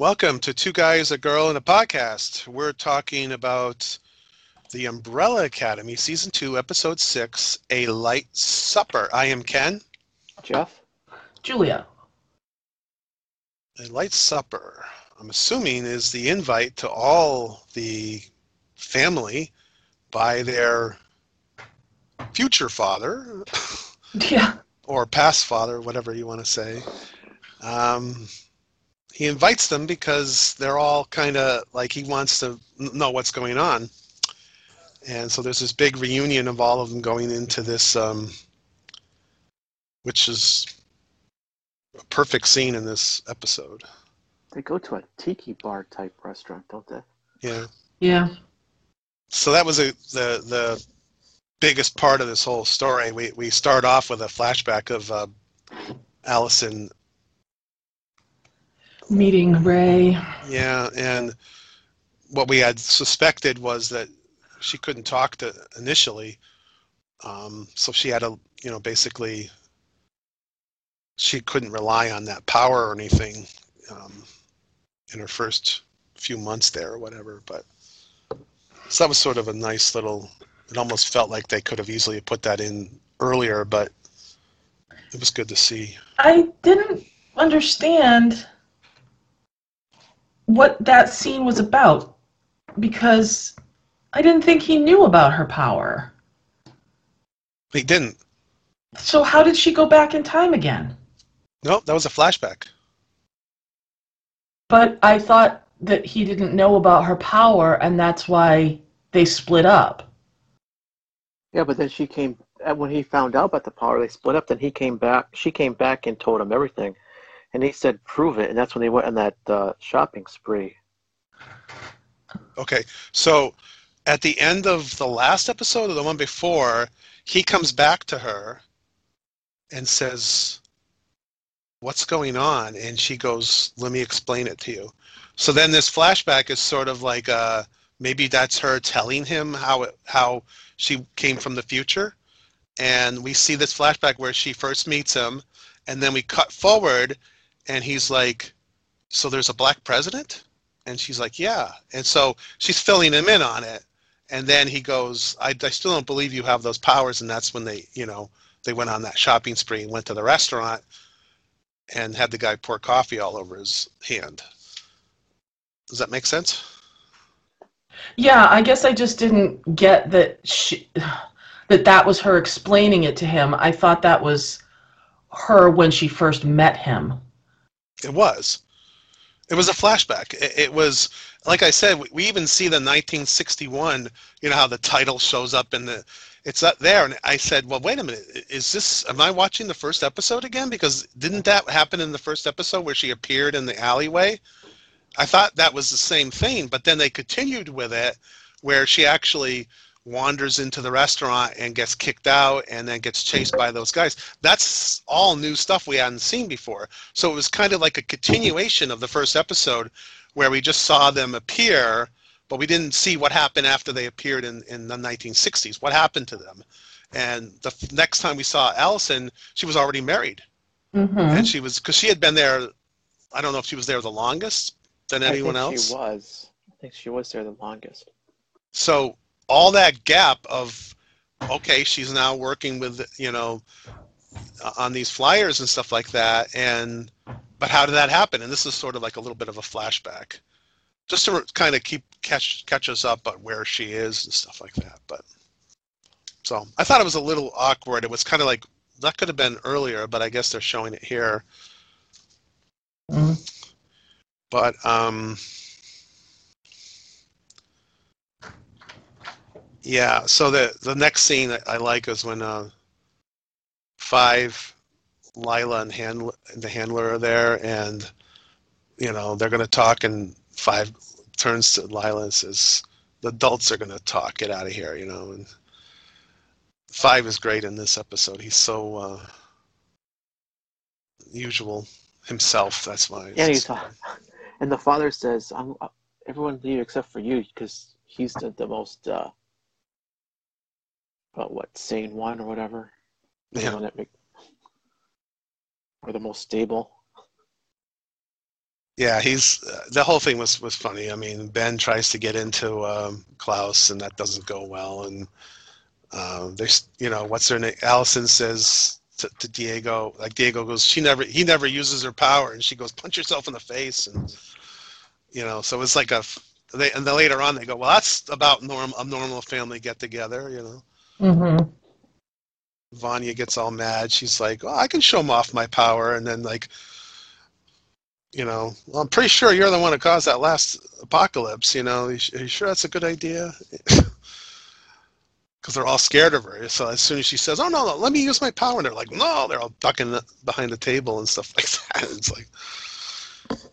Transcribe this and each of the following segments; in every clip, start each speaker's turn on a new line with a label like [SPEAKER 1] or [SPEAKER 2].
[SPEAKER 1] Welcome to Two Guys, a Girl, and a Podcast. We're talking about the Umbrella Academy, Season 2, Episode 6, A Light Supper. I am Ken.
[SPEAKER 2] Jeff?
[SPEAKER 3] Julia.
[SPEAKER 1] A Light Supper, I'm assuming, is the invite to all the family by their future father
[SPEAKER 3] Yeah.
[SPEAKER 1] or past father, whatever you want to say. Um, he invites them because they're all kind of like he wants to know what's going on. And so there's this big reunion of all of them going into this, um, which is a perfect scene in this episode.
[SPEAKER 2] They go to a tiki bar type restaurant, don't they?
[SPEAKER 1] Yeah.
[SPEAKER 3] Yeah.
[SPEAKER 1] So that was a, the the biggest part of this whole story. We we start off with a flashback of uh, Allison
[SPEAKER 3] Meeting Ray.
[SPEAKER 1] Yeah, and what we had suspected was that she couldn't talk to initially, um, so she had to, you know, basically, she couldn't rely on that power or anything um, in her first few months there or whatever. But so that was sort of a nice little. It almost felt like they could have easily put that in earlier, but it was good to see.
[SPEAKER 3] I didn't understand what that scene was about because I didn't think he knew about her power.
[SPEAKER 1] He didn't.
[SPEAKER 3] So how did she go back in time again?
[SPEAKER 1] No, that was a flashback.
[SPEAKER 3] But I thought that he didn't know about her power and that's why they split up.
[SPEAKER 2] Yeah, but then she came when he found out about the power. They split up. Then he came back. She came back and told him everything, and he said, "Prove it." And that's when they went on that uh, shopping spree.
[SPEAKER 1] Okay, so at the end of the last episode or the one before, he comes back to her and says, What's going on? And she goes, Let me explain it to you. So then this flashback is sort of like uh, maybe that's her telling him how it, how she came from the future. And we see this flashback where she first meets him, and then we cut forward, and he's like, So there's a black president? And she's like, yeah. And so she's filling him in on it. And then he goes, I, I still don't believe you have those powers. And that's when they, you know, they went on that shopping spree and went to the restaurant and had the guy pour coffee all over his hand. Does that make sense?
[SPEAKER 3] Yeah, I guess I just didn't get that she, that that was her explaining it to him. I thought that was her when she first met him.
[SPEAKER 1] It was. It was a flashback. It, it was, like I said, we, we even see the 1961, you know, how the title shows up in the, it's up there. And I said, well, wait a minute. Is this, am I watching the first episode again? Because didn't that happen in the first episode where she appeared in the alleyway? I thought that was the same thing, but then they continued with it where she actually wanders into the restaurant and gets kicked out and then gets chased by those guys. That's all new stuff we hadn't seen before. So it was kind of like a continuation of the first episode where we just saw them appear, but we didn't see what happened after they appeared in, in the 1960s. What happened to them? And the f- next time we saw Allison, she was already married.
[SPEAKER 3] Mm-hmm.
[SPEAKER 1] And she was, because she had been there, I don't know if she was there the longest than anyone
[SPEAKER 2] I think
[SPEAKER 1] else.
[SPEAKER 2] She was. I think she was there the longest.
[SPEAKER 1] so all that gap of okay she's now working with you know on these flyers and stuff like that and but how did that happen? And this is sort of like a little bit of a flashback just to kind of keep catch catch us up on where she is and stuff like that but so i thought it was a little awkward. It was kind of like that could have been earlier but i guess they're showing it here.
[SPEAKER 3] Mhm.
[SPEAKER 1] but um Yeah. So the the next scene that I like is when uh, five, Lila and handler and the handler are there, and you know they're going to talk, and five turns to Lila and says, "The adults are going to talk. Get out of here," you know. And five is great in this episode. He's so uh, usual himself. That's why.
[SPEAKER 2] Yeah, he's, and the father says, "I'm everyone leave except for you because he's the, the most uh, well, what sane one or whatever. The
[SPEAKER 1] Yeah.
[SPEAKER 2] that make, or the most stable.
[SPEAKER 1] Yeah, he's uh, the whole thing was was funny. I mean, Ben tries to get into um, Klaus, and that doesn't go well. And um, there's, you know, what's her name? Allison says to, to Diego, like Diego goes, she never, he never uses her power, and she goes, punch yourself in the face, and you know, so it's like a. They, and then later on they go, well, that's about norm a normal family get together, you know.
[SPEAKER 3] Mm-hmm.
[SPEAKER 1] Vanya gets all mad. She's like, "Oh, I can show him off my power," and then like, you know, well, I'm pretty sure you're the one who caused that last apocalypse. You know, are you sure that's a good idea? Because they're all scared of her. So as soon as she says, "Oh no, no, let me use my power," and they're like, "No," they're all ducking behind the table and stuff like that. It's like,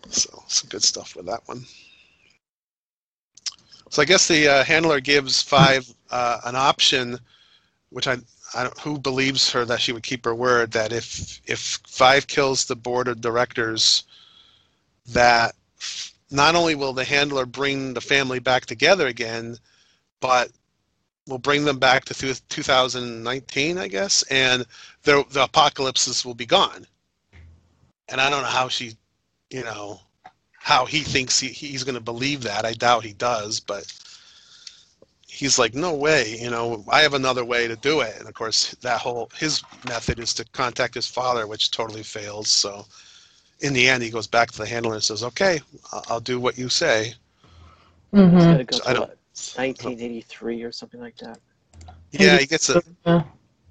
[SPEAKER 1] so some good stuff with that one. So I guess the uh, handler gives five uh, an option, which I I don't, who believes her that she would keep her word that if if five kills the board of directors, that not only will the handler bring the family back together again, but will bring them back to 2019, I guess, and the the apocalypses will be gone. And I don't know how she, you know, how he thinks he, he's going to believe that. I doubt he does, but he's like, no way, you know, I have another way to do it. And of course, that whole his method is to contact his father, which totally fails. So in the end, he goes back to the handler and says, okay, I'll do what you say.
[SPEAKER 3] Mm-hmm.
[SPEAKER 2] gonna go
[SPEAKER 1] So
[SPEAKER 2] to
[SPEAKER 1] I don't-
[SPEAKER 2] 1983 or something like that.
[SPEAKER 1] Yeah, he gets a
[SPEAKER 3] Yeah.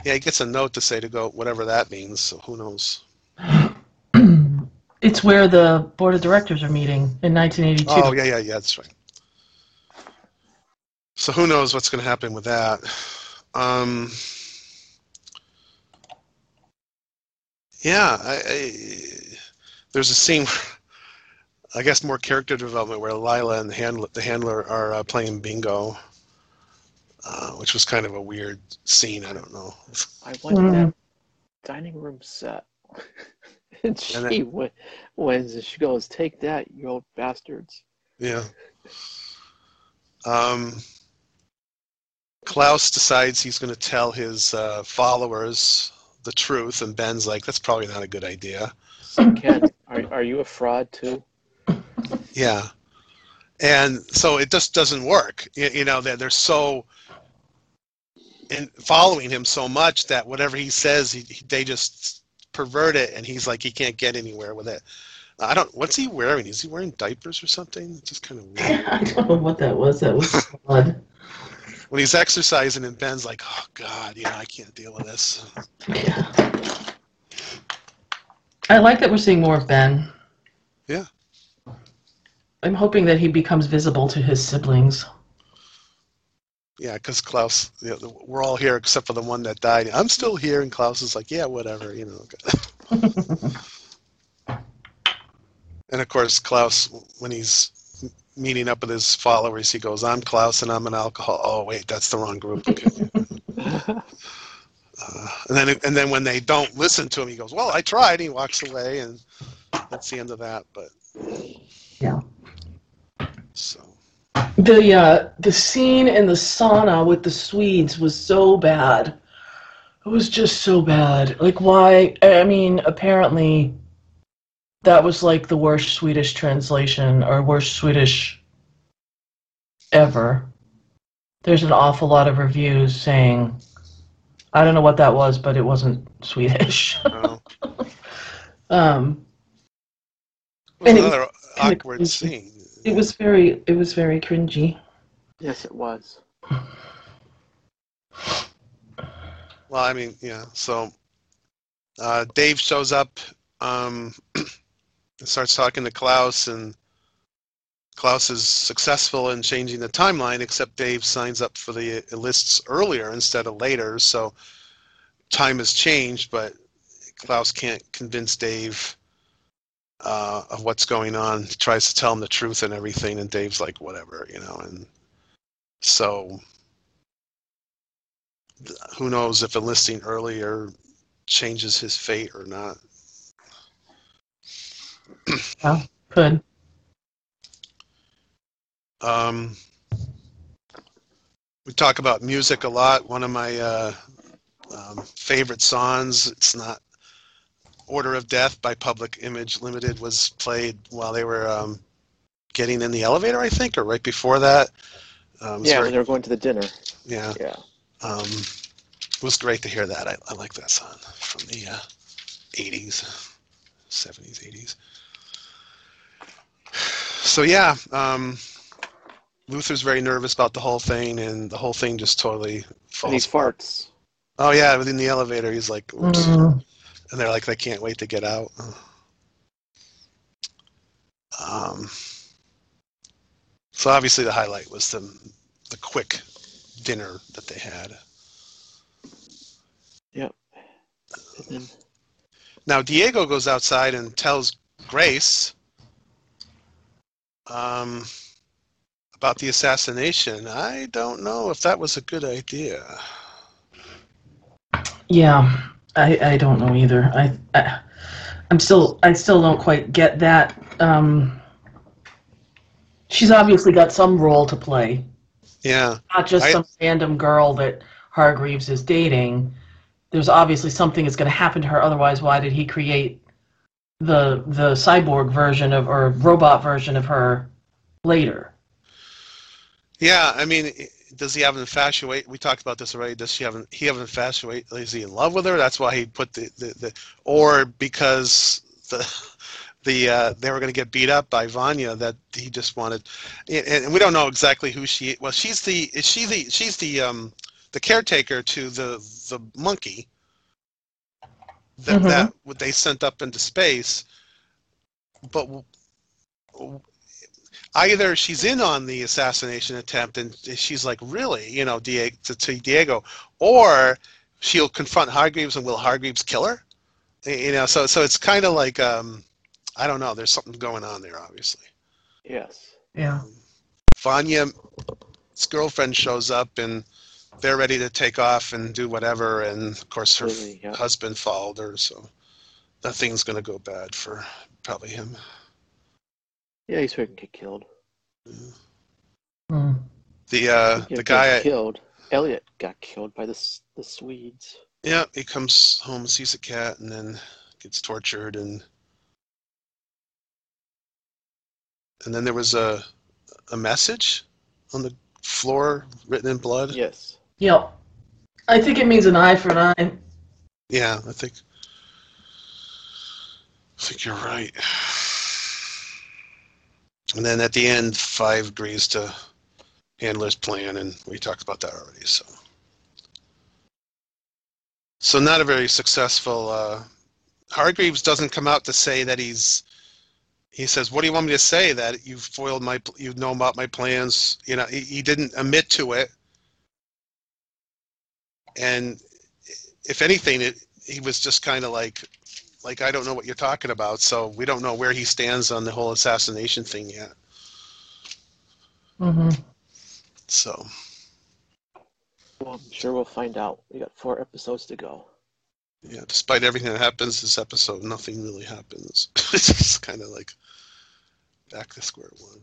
[SPEAKER 1] yeah he gets a note to say to go whatever that means. So who knows?
[SPEAKER 3] It's where the board of directors are meeting in 1982.
[SPEAKER 1] Oh yeah, yeah, yeah. That's right. So who knows what's going to happen with that? Um, yeah, I, I, there's a scene. Where, I guess more character development where Lila and the handler, the handler are uh, playing bingo, uh, which was kind of a weird scene. I don't know.
[SPEAKER 2] I went
[SPEAKER 3] Mm.
[SPEAKER 2] that dining room set. and she
[SPEAKER 1] And then-
[SPEAKER 2] went, wins and she goes, Take that, you old bastards.
[SPEAKER 1] Yeah. Um, Klaus decides he's going to tell his uh, followers the truth, and Ben's like, "That's probably not a good idea."
[SPEAKER 2] So, Ken, are, are you a fraud too?
[SPEAKER 1] Yeah, and so it just doesn't work. You, you know, they're, they're so in following him so much that whatever he says, he, he- they just pervert it, and he's like, he can't get anywhere with it. I don't. What's he wearing? Is he wearing diapers or something? It's just kind of weird.
[SPEAKER 3] I don't know what that was. That was blood.
[SPEAKER 1] When he's exercising and Ben's like, "Oh God, yeah, I can't deal with this."
[SPEAKER 3] Yeah. I like that we're seeing more of Ben.
[SPEAKER 1] Yeah.
[SPEAKER 3] I'm hoping that he becomes visible to his siblings.
[SPEAKER 1] Yeah, because Klaus, you know, we're all here except for the one that died. I'm still here, and Klaus is like, "Yeah, whatever," you know. and of course, Klaus, when he's meeting up with his followers, he goes, "I'm Klaus, and I'm an alcohol." Oh, wait, that's the wrong group. Okay. Uh, and then, and then when they don't listen to him, he goes, "Well, I tried." He walks away, and that's the end of that. But
[SPEAKER 3] Yeah.
[SPEAKER 1] So
[SPEAKER 3] The uh, the scene in the sauna with the Swedes was so bad. It was just so bad. Like why? I mean, apparently, that was like the worst Swedish translation or worst Swedish ever. There's an awful lot of reviews saying, I don't know what that was, but it wasn't Swedish.
[SPEAKER 1] uh,
[SPEAKER 3] um,
[SPEAKER 1] it was
[SPEAKER 3] And it was
[SPEAKER 1] another awkward
[SPEAKER 3] cringy.
[SPEAKER 1] scene.
[SPEAKER 3] it was very, it was very cringy.
[SPEAKER 2] yes, it was.
[SPEAKER 1] Well, I mean, yeah. So uh, Dave shows up um, and starts talking to Klaus, and Klaus is successful in changing the timeline, except Dave signs up for the lists earlier instead of later. So time has changed, but Klaus can't convince Dave uh, of what's going on. He tries to tell him the truth and everything, and Dave's like, whatever, you know. And so who knows if enlisting earlier changes his fate or not.
[SPEAKER 3] Good.
[SPEAKER 1] Um, we talk about music a lot. One of my uh, um, favorite songs. It's not Order of Death by Public Image Limited was played while they were um, getting in the elevator, I think, or right before that. Um,
[SPEAKER 2] Yeah,
[SPEAKER 1] very-
[SPEAKER 2] when they were going to the dinner.
[SPEAKER 1] yeah.
[SPEAKER 2] Yeah.
[SPEAKER 1] Um, it was great to hear that. I, I like that song from the uh, 80s, 70s, 80s. So yeah, um, Luther's very nervous about the whole thing, and the whole thing just totally falls.
[SPEAKER 2] And he
[SPEAKER 1] falls.
[SPEAKER 2] farts.
[SPEAKER 1] Oh yeah, within the elevator, he's like, "Oops,"
[SPEAKER 3] Mm.
[SPEAKER 1] and they're like, they can't wait to get out. Um, so obviously, the highlight was the the quick dinner that they had.
[SPEAKER 2] And then,
[SPEAKER 1] Now Diego goes outside and tells Grace um, about the assassination. I don't know if that was a good idea.
[SPEAKER 3] Yeah, I, I don't know either. I, I I'm still I still don't quite get that. Um, she's obviously got some role to play,
[SPEAKER 1] Yeah,
[SPEAKER 3] not just
[SPEAKER 1] I-
[SPEAKER 3] some random girl that Hargreaves is dating. There's obviously something that's going to happen to her. Otherwise, why did he create the the cyborg version of or robot version of her later?
[SPEAKER 1] yeah. I mean, does he have an infatuate? We talked about this already. Does she have an, he have an infatuate? Is he in love with her? That's why he put the the, the or because the the uh, they were going to get beat up by Vanya that he just wanted, and, and we don't know exactly who she. Well, she's the is she the she's the um the caretaker to the the monkey that
[SPEAKER 3] Mhm.
[SPEAKER 1] that what they sent up into space, but w- w- either she's in on the assassination attempt and she's like really you know Diego, to, to Diego, or she'll confront Hargreaves and will Hargreaves kill her? You know, so so it's kind of like um, I don't know. There's something going on there, obviously.
[SPEAKER 2] yes.
[SPEAKER 3] Yeah.
[SPEAKER 1] Vanya's girlfriend shows up and they're ready to take off and do whatever, and of course her
[SPEAKER 2] Really, yeah.
[SPEAKER 1] husband followed her, so nothing's gonna go bad for probably him.
[SPEAKER 2] Yeah, he's going to get killed.
[SPEAKER 3] Mm.
[SPEAKER 1] The uh, the guy,
[SPEAKER 2] killed. Elliot got killed by the the Swedes.
[SPEAKER 1] yeah, he comes home, sees a cat, and then gets tortured, and and then there was a a message on the floor written in blood.
[SPEAKER 2] Yes.
[SPEAKER 3] Yep. I think it means an eye for an eye.
[SPEAKER 1] Yeah, I think I think you're right. And then at the end, Five agrees to Handler's plan, and we talked about that already. So, so not a very successful. Uh, Hargreaves doesn't come out to say that he's. He says, "What do you want me to say? That you've foiled my, you know about my plans." You know, he, he didn't admit to it, and if anything, it he was just kind of like, like I don't know what you're talking about. So we don't know where he stands on the whole assassination thing yet.
[SPEAKER 3] Mm-hmm.
[SPEAKER 1] So
[SPEAKER 2] Well, I'm sure we'll find out. We got four episodes to go.
[SPEAKER 1] yeah, despite everything that happens this episode, nothing really happens. it's just kind of like back to square one.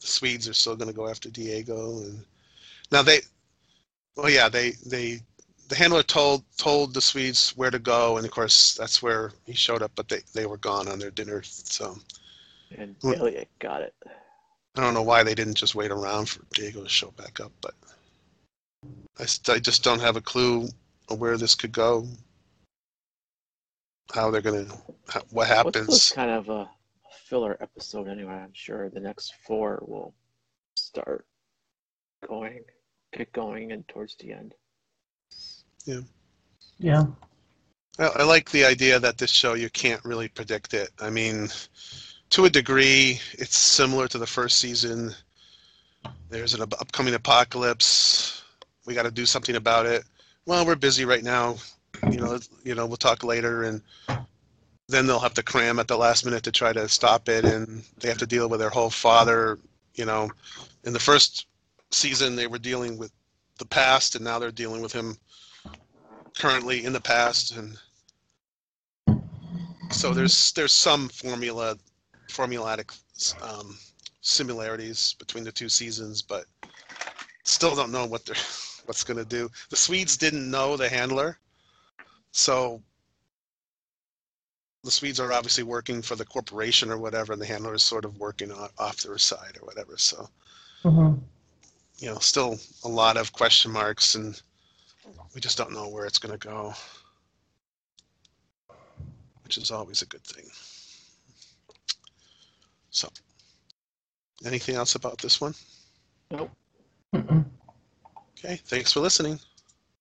[SPEAKER 1] The Swedes are still going to go after Diego, and now they, well, yeah, they they the handler told told the Swedes where to go, and of course that's where he showed up, but they they were gone on their dinner. So
[SPEAKER 2] And Elliot got it.
[SPEAKER 1] I don't know why they didn't just wait around for Diego to show back up, but I, st- I just don't have a clue of where this could go. How they're gonna, how, what
[SPEAKER 2] What's this kind of a filler episode anyway? I'm sure the next four will start going, get going, and towards the end.
[SPEAKER 3] Yeah. Yeah.
[SPEAKER 1] I, I like the idea that this show you can't really predict it. I mean, to a degree, it's similar to the first season. There's an upcoming apocalypse. We got to do something about it. Well, we're busy right now. You know, you know, we'll talk later, and then they'll have to cram at the last minute to try to stop it, and they have to deal with their whole father. You know, in the first season, they were dealing with the past, and now they're dealing with him currently in the past, and so there's there's some formula formulatic um, similarities between the two seasons, but still don't know what they're what's going to do. The Swedes didn't know the handler, so the Swedes are obviously working for the corporation or whatever, and the handler is sort of working off their side or whatever. So,
[SPEAKER 3] Mhm.
[SPEAKER 1] you know, still a lot of question marks, and we just don't know where it's going to go, which is always a good thing. So, anything else about this one?
[SPEAKER 2] Nope.
[SPEAKER 3] Mm-mm.
[SPEAKER 1] Okay, thanks for listening.